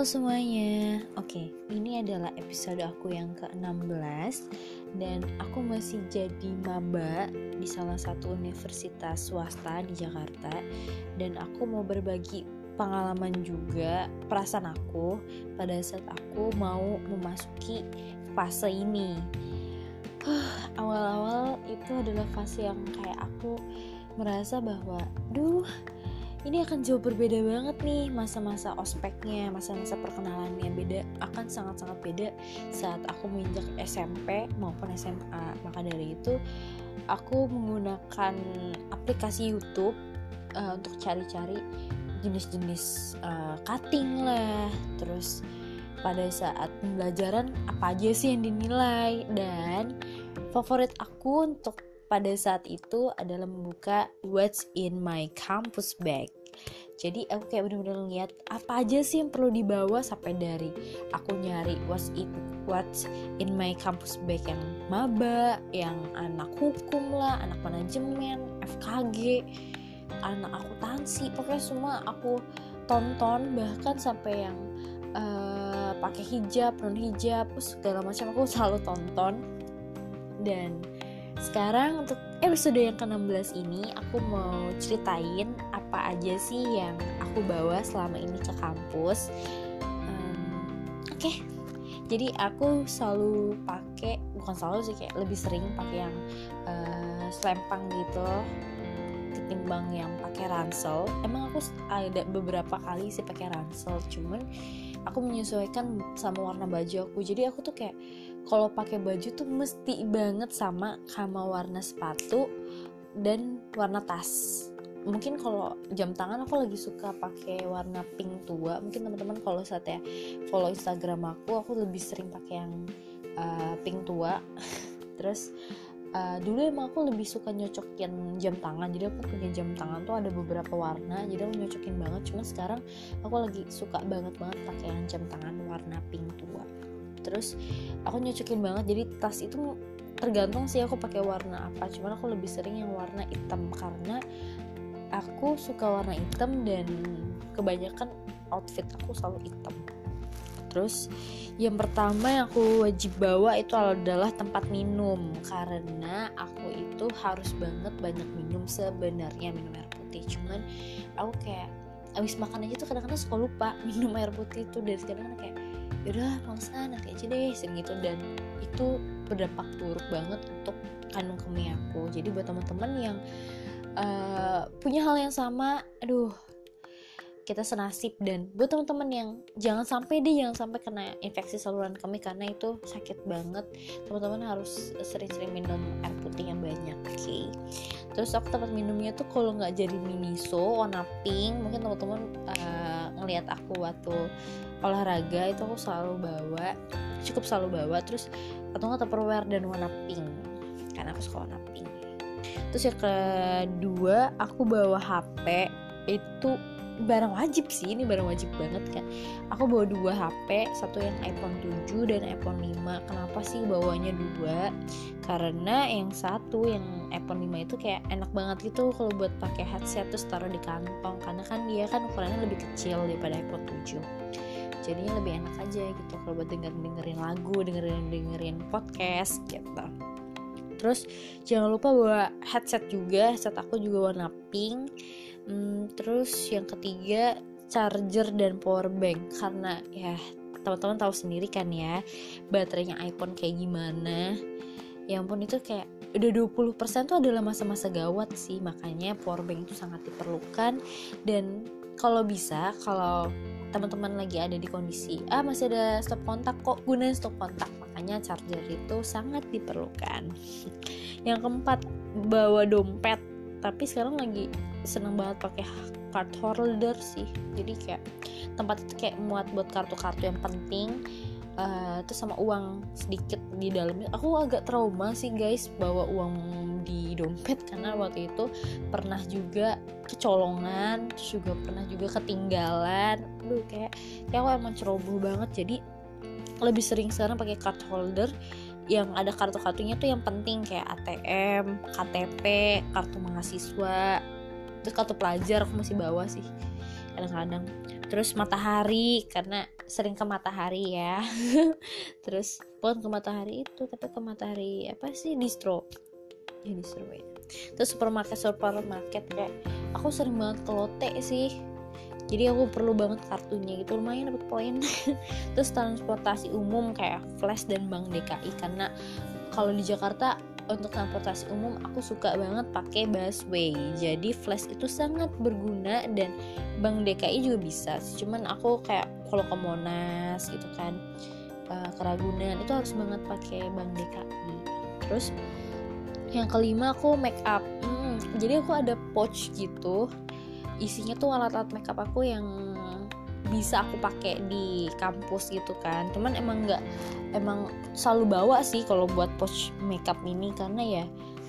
Halo semuanya. Oke, ini adalah episode aku yang ke-16 dan aku masih jadi maba di salah satu universitas swasta di Jakarta dan aku mau berbagi pengalaman juga perasaan aku pada saat aku mau memasuki fase ini. Awal-awal itu adalah fase yang kayak aku merasa bahwa, duh, ini akan jauh berbeda banget nih masa-masa ospeknya, masa-masa perkenalannya beda akan sangat-sangat beda saat aku menginjak SMP maupun SMA. Maka dari itu aku menggunakan aplikasi YouTube uh, untuk cari-cari jenis-jenis uh, cutting lah, terus pada saat pembelajaran apa aja sih yang dinilai dan favorit aku untuk pada saat itu adalah membuka what's in my campus bag. Jadi aku kayak bener-bener lihat apa aja sih yang perlu dibawa sampai dari aku nyari what's in what's in my campus bag yang maba yang anak hukum lah anak manajemen FKG anak akuntansi. Pokoknya semua aku tonton bahkan sampai yang uh, pakai hijab non hijab segala macam aku selalu tonton. Dan sekarang untuk episode yang ke-16 ini aku mau ceritain apa aja sih yang aku bawa selama ini ke kampus. Um, Oke, okay. jadi aku selalu pakai bukan selalu sih kayak lebih sering pakai yang uh, selempang gitu ketimbang yang pakai ransel. Emang aku ada beberapa kali sih pakai ransel, cuman aku menyesuaikan sama warna baju aku. Jadi aku tuh kayak kalau pakai baju tuh mesti banget sama sama warna sepatu dan warna tas. Mungkin kalau jam tangan aku lagi suka pakai warna pink tua. Mungkin teman-teman kalau saat ya follow instagram aku aku lebih sering pakai yang uh, pink tua. Terus uh, dulu emang aku lebih suka nyocokin jam tangan. Jadi aku punya jam tangan tuh ada beberapa warna jadi aku nyocokin banget. Cuma sekarang aku lagi suka banget banget pakai yang jam tangan warna pink tua terus aku nyocokin banget jadi tas itu tergantung sih aku pakai warna apa. Cuman aku lebih sering yang warna hitam karena aku suka warna hitam dan kebanyakan outfit aku selalu hitam. Terus yang pertama yang aku wajib bawa itu adalah tempat minum karena aku itu harus banget banyak minum sebenarnya minum air putih. Cuman aku kayak abis makan aja tuh kadang-kadang suka lupa minum air putih itu dari kadang-kadang kayak yaudah mangsa nanti aja deh sering gitu. Dan itu berdampak buruk banget untuk kandung kemih aku. Jadi buat teman-teman yang uh, punya hal yang sama aduh kita senasib. Dan buat teman-teman yang jangan sampai deh jangan sampai kena infeksi saluran kemih karena itu sakit banget. Teman-teman harus sering-sering minum air putih yang banyak oke? Okay? terus aku tempat minumnya tuh kalau nggak jadi miniso warna pink mungkin teman-teman uh, ngelihat aku waktu olahraga itu aku selalu bawa cukup selalu bawa. Terus atau nggak tupperware dan warna pink karena aku suka warna pink. Terus yang kedua aku bawa HP itu barang wajib sih ini barang wajib banget kan aku bawa dua HP satu yang iPhone 7 dan iPhone 5 kenapa sih bawanya dua? Karena yang satu yang iPhone 5 itu kayak enak banget gitu kalau buat pakai headset terus taruh di kantong. Karena kan dia kan ukurannya lebih kecil daripada iPhone 7 jadinya lebih enak aja gitu kalau buat dengerin dengerin lagu dengerin dengerin podcast gitu. Terus jangan lupa bawa headset juga headset aku juga warna pink hmm, terus yang ketiga charger dan power bank. Karena ya teman-teman tahu sendiri kan ya baterainya iPhone kayak gimana. Ya ampun itu kayak udah 20% tuh adalah masa-masa gawat sih. Makanya power bank itu sangat diperlukan. Dan kalau bisa kalau teman-teman lagi ada di kondisi ah masih ada stop kontak kok gunain stop kontak. Makanya charger itu sangat diperlukan. Yang keempat bawa dompet tapi sekarang lagi seneng banget pakai card holder sih. Jadi kayak tempat itu kayak muat buat kartu-kartu yang penting uh, terus sama uang sedikit di dalamnya. Aku agak trauma sih guys bawa uang di dompet. Karena waktu itu pernah juga kecolongan terus juga pernah juga ketinggalan. Aduh kayak kayak aku emang ceroboh banget. Jadi lebih sering sekarang pakai card holder yang ada kartu-kartunya tuh yang penting kayak ATM, KTP, kartu mahasiswa, terus kartu pelajar aku masih bawa sih kadang-kadang. Terus matahari karena sering ke matahari ya. Terus bukan ke matahari itu tapi ke matahari apa sih distro ya distro ya. Terus supermarket supermarket kayak aku sering banget ke lote sih jadi aku perlu banget kartunya gitu lumayan dapat poin. Terus transportasi umum kayak flash dan bank DKI karena kalau di Jakarta untuk transportasi umum aku suka banget pakai busway. Jadi flash itu sangat berguna dan bank DKI juga bisa. Cuman aku kayak kalau ke Monas gitu kan uh, Keragunan itu harus banget pakai bank DKI terus yang kelima aku make up. Hmm, jadi aku ada pouch gitu isinya tuh alat-alat makeup aku yang bisa aku pakai di kampus gitu kan. Cuman emang nggak emang selalu bawa sih kalau buat pouch makeup ini karena ya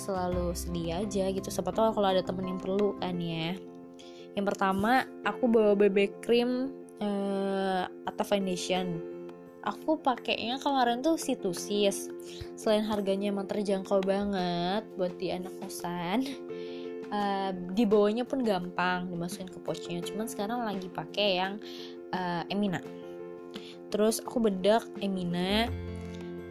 selalu sedia aja gitu. Siapa tahu kalau ada temen yang perlu kan ya. Yang pertama aku bawa BB cream uh, atau foundation. Aku pakainya kemarin tuh situsis. Selain harganya emang terjangkau banget buat di anak kosan uh, dibawanya pun gampang dimasukin ke pouchnya. Cuman sekarang lagi pakai yang uh, Emina. Terus aku bedak Emina.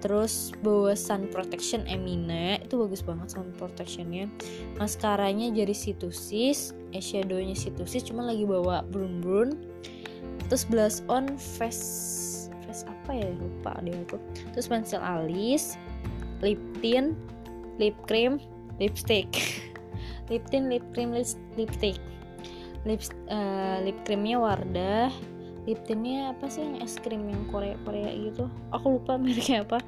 Terus bawa sun protection Emina. Itu bagus banget sun protectionnya. Maskaranya jadi situsis eyeshadownya situsis cuma lagi bawa brown brown terus blush on face face apa ya? Lupa deh aku. Terus pensil alis lip tint lip cream lipstick lip tint lip cream lipstick lip uh, lip creamnya Wardah. Lip tintnya apa sih yang es krim yang Korea Korea gitu? Aku lupa mereknya apa.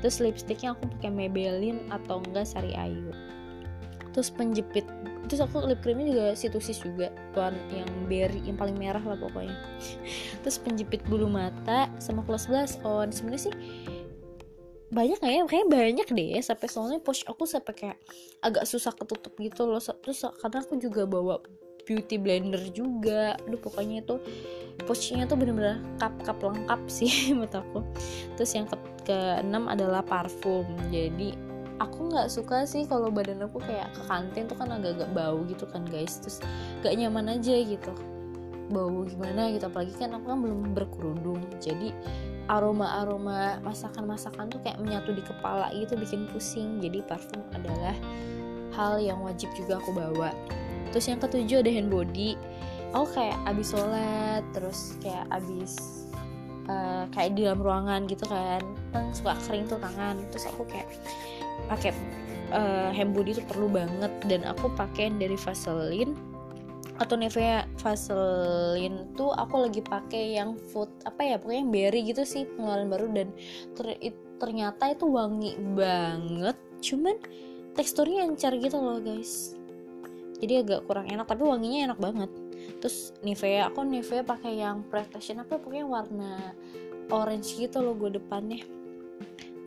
Terus lipsticknya aku pakai Maybelline atau enggak Sari Ayu. Terus penjepit terus aku lip creamnya juga situsis juga. Tuan yang berry yang paling merah lah pokoknya. Terus penjepit bulu mata sama plus blush on. Sebenarnya sih banyak gak ya? Kayaknya banyak deh sampai soalnya push aku sampai kayak agak susah ketutup gitu loh. Terus karena aku juga bawa beauty blender juga. Aduh pokoknya itu pushnya tuh bener-bener cup-cup lengkap sih menurut aku. Terus yang ke keenam adalah parfum. Jadi aku nggak suka sih kalau badan aku kayak ke kantin tuh kan agak-agak bau gitu kan guys. Terus gak nyaman aja gitu. Bau gimana gitu apalagi kan aku kan belum berkerudung. Jadi aroma-aroma masakan-masakan tuh kayak menyatu di kepala gitu bikin pusing. Jadi parfum adalah hal yang wajib juga aku bawa. Terus yang ketujuh ada hand body. Aku kayak abis sholat terus kayak abis uh, kayak di dalam ruangan gitu kan. Kan suka kering tuh tangan. Terus aku kayak pakai uh, hand body itu perlu banget. Dan aku pakai dari Vaseline atau Nivea Vaseline tuh aku lagi pakai yang food apa ya pokoknya yang berry gitu sih pengeluaran baru dan ter ternyata itu wangi banget cuman teksturnya encer gitu loh guys. Jadi agak kurang enak tapi wanginya enak banget. Terus Nivea aku Nivea pakai yang protection apa pokoknya warna orange gitu loh gue depannya.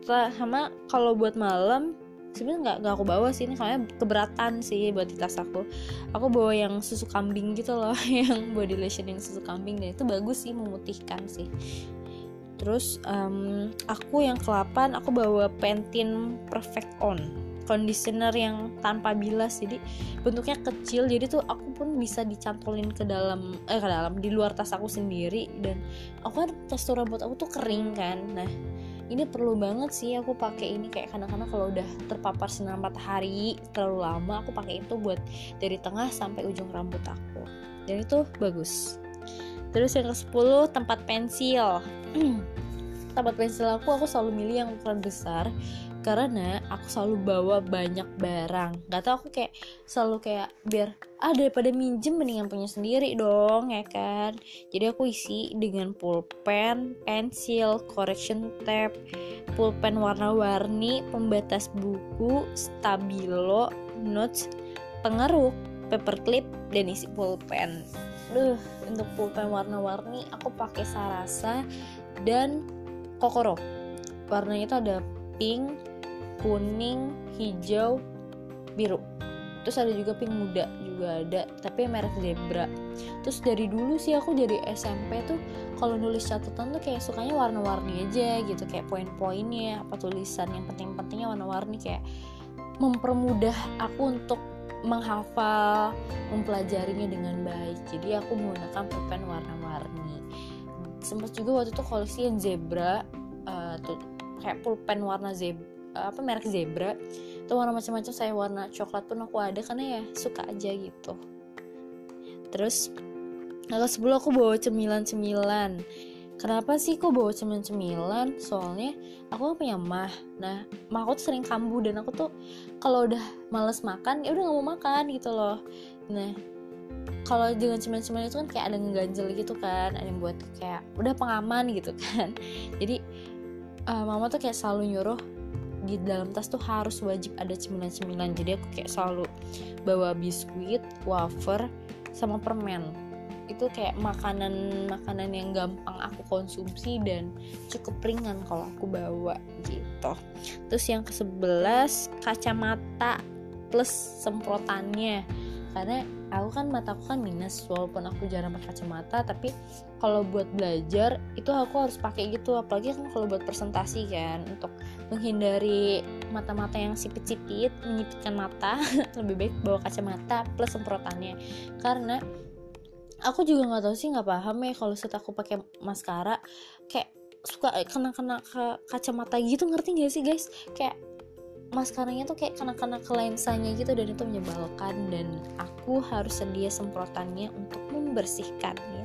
Sama kalau buat malam sebenarnya nggak nggak aku bawa sih ini soalnya keberatan sih buat di tas aku. Aku bawa yang susu kambing gitu loh yang body lotion yang susu kambing dan itu bagus sih memutihkan sih. Terus um, aku yang ke-8 aku bawa Pantene Perfect On conditioner yang tanpa bilas jadi bentuknya kecil jadi tuh aku pun bisa dicantolin ke dalam eh ke dalam di luar tas aku sendiri dan aku kan tekstur rambut aku tuh kering kan nah ini perlu banget sih aku pakai ini kayak kadang-kadang kalau udah terpapar sinar matahari terlalu lama aku pakai itu buat dari tengah sampai ujung rambut aku. Dan itu bagus. Terus yang ke 10 tempat pensil. Tempat pensil aku aku selalu milih yang ukuran besar karena aku selalu bawa banyak barang. Gak tau aku kayak selalu kayak biar ah daripada minjem mendingan punya sendiri dong ya kan. Jadi aku isi dengan pulpen pensil correction tape pulpen warna-warni pembatas buku stabilo notes pengeruk paperclip dan isi pulpen. Duh, untuk pulpen warna-warni aku pakai Sarasa dan Kokoro. Warnanya itu ada pink kuning hijau biru. Terus ada juga pink muda juga ada tapi merek zebra. Terus dari dulu sih aku dari SMP tuh kalau nulis catatan tuh kayak sukanya warna-warni aja gitu kayak poin-poinnya apa tulisan yang penting-pentingnya warna-warni kayak mempermudah aku untuk menghafal mempelajarinya dengan baik. Jadi aku menggunakan pulpen warna-warni. Sempat juga waktu itu koleksi yang zebra uh, tuh kayak pulpen warna zebra apa merek zebra. Itu warna macam-macam saya warna coklat pun aku ada karena ya suka aja gitu. Terus kelas 10 aku bawa cemilan-cemilan. Kenapa sih kok bawa cemilan-cemilan? Soalnya aku kan punya mah. Nah mah aku tuh sering kambuh dan aku tuh kalau udah males makan ya udah nggak mau makan gitu loh. Nah kalau dengan cemilan-cemilan itu kan kayak ada ngeganjel gitu kan ada yang buat kayak udah pengaman gitu kan. Jadi uh, mama tuh kayak selalu nyuruh di dalam tas tuh harus wajib ada cemilan-cemilan. Jadi aku kayak selalu bawa biskuit wafer sama permen. Itu kayak makanan makanan yang gampang aku konsumsi dan cukup ringan kalau aku bawa gitu. Terus yang ke sebelas kacamata plus semprotannya karena aku kan mataku kan minus walaupun aku jarang pakai kacamata tapi kalau buat belajar itu aku harus pakai gitu. Apalagi kan kalau buat presentasi kan untuk menghindari mata-mata yang sipit-sipit menyipitkan mata lebih baik bawa kacamata plus semprotannya. Karena aku juga nggak tahu sih nggak paham ya kalau set aku pakai maskara kayak suka kena kena ke kacamata gitu ngerti gak sih guys? Kayak maskaranya tuh kayak kena kena ke lensanya gitu dan itu menyebalkan dan aku harus sedia semprotannya untuk membersihkannya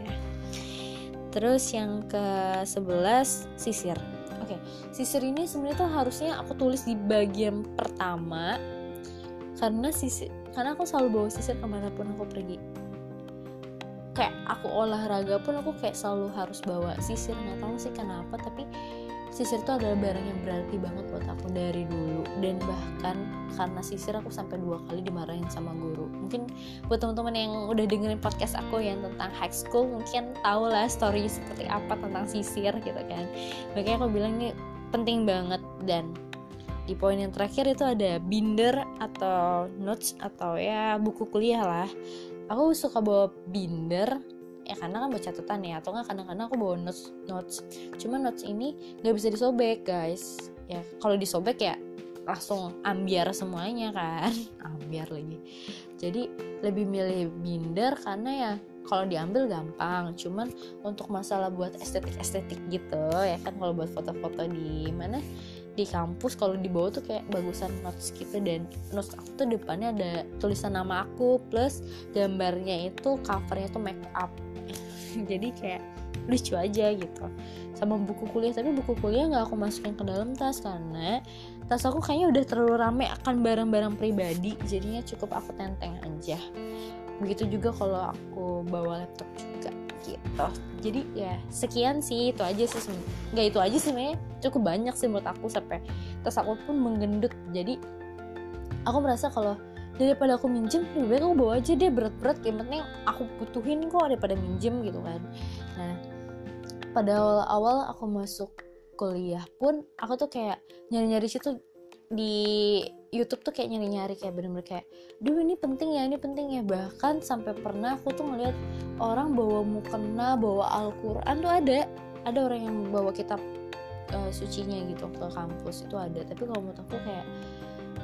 terus yang ke 11 sisir. Oke sisir ini sebenarnya tuh harusnya aku tulis di bagian pertama karena sisir karena aku selalu bawa sisir ke mana pun aku pergi. Kayak aku olahraga pun aku kayak selalu harus bawa sisir nggak tahu sih kenapa tapi sisir itu adalah barang yang berarti banget buat aku dari dulu. Dan bahkan karena sisir aku sampai dua kali dimarahin sama guru. Mungkin buat teman-teman yang udah dengerin podcast aku yang tentang high school mungkin tau lah story seperti apa tentang sisir gitu kan. Makanya aku bilang ini penting banget. Dan di poin yang terakhir itu ada binder atau notes atau ya buku kuliah lah. Aku suka bawa binder ya karena kan buat catatan ya. Atau nggak kadang-kadang aku bawa notes notes. Cuma notes ini nggak bisa disobek guys. Ya kalau disobek ya langsung ambiar semuanya kan. Ambiar lagi. Jadi lebih milih binder karena ya kalau diambil gampang. Cuman untuk masalah buat estetik estetik gitu ya kan kalau buat foto-foto di mana di kampus kalau di bawah tuh kayak bagusan notes gitu. Dan notes aku tuh depannya ada tulisan nama aku plus gambarnya itu covernya tuh make up jadi kayak lucu aja gitu. Sama buku kuliah tapi buku kuliah nggak aku masukin ke dalam tas karena tas aku kayaknya udah terlalu rame akan barang-barang pribadi jadinya cukup aku tenteng aja. Begitu juga kalau aku bawa laptop juga gitu. Jadi ya sekian sih itu aja sih nggak itu aja sih sebenarnya cukup banyak sih menurut aku sampai tas aku pun menggendut. Jadi aku merasa kalau daripada aku minjem lebih baik aku bawa aja deh berat-berat. Yang penting aku butuhin kok daripada minjem gitu kan. Nah pada awal-awal aku masuk kuliah pun aku tuh kayak nyari-nyari situ di YouTube tuh kayak nyari-nyari kayak bener-bener kayak duh ini penting ya ini penting ya. Bahkan sampai pernah aku tuh ngeliat orang bawa mukena bawa Al-Quran tuh ada. Ada orang yang bawa kitab uh, sucinya gitu ke kampus itu ada. Tapi kalau menurut aku kayak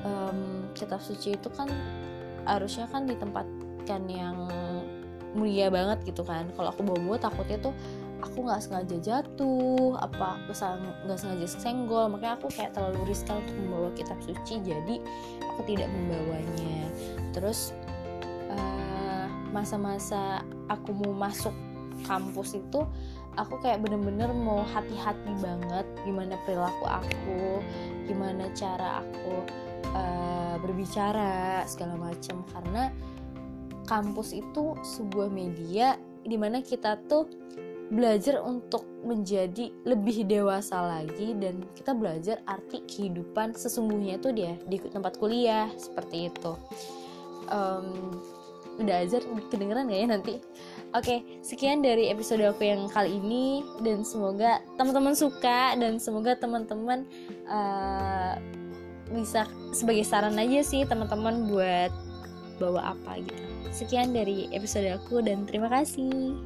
um, kitab suci itu kan harusnya kan ditempatkan yang mulia banget gitu kan. Kalau aku bawa bawa takutnya tuh aku nggak sengaja jatuh apa nggak sengaja senggol. Makanya aku kayak terlalu riskan untuk membawa kitab suci jadi aku tidak membawanya. Terus uh, masa-masa aku mau masuk kampus itu aku kayak bener-bener mau hati-hati banget gimana perilaku aku gimana cara aku uh, berbicara segala macam karena kampus itu sebuah media di mana kita tuh belajar untuk menjadi lebih dewasa lagi dan kita belajar arti kehidupan sesungguhnya itu dia di tempat kuliah seperti itu. Um, udah ajar kedengeran gak ya nanti? Oke sekian dari episode aku yang kali ini dan semoga teman-teman suka dan semoga teman-teman uh, bisa sebagai saran aja sih teman-teman buat bawa apa gitu. Sekian dari episode aku dan terima kasih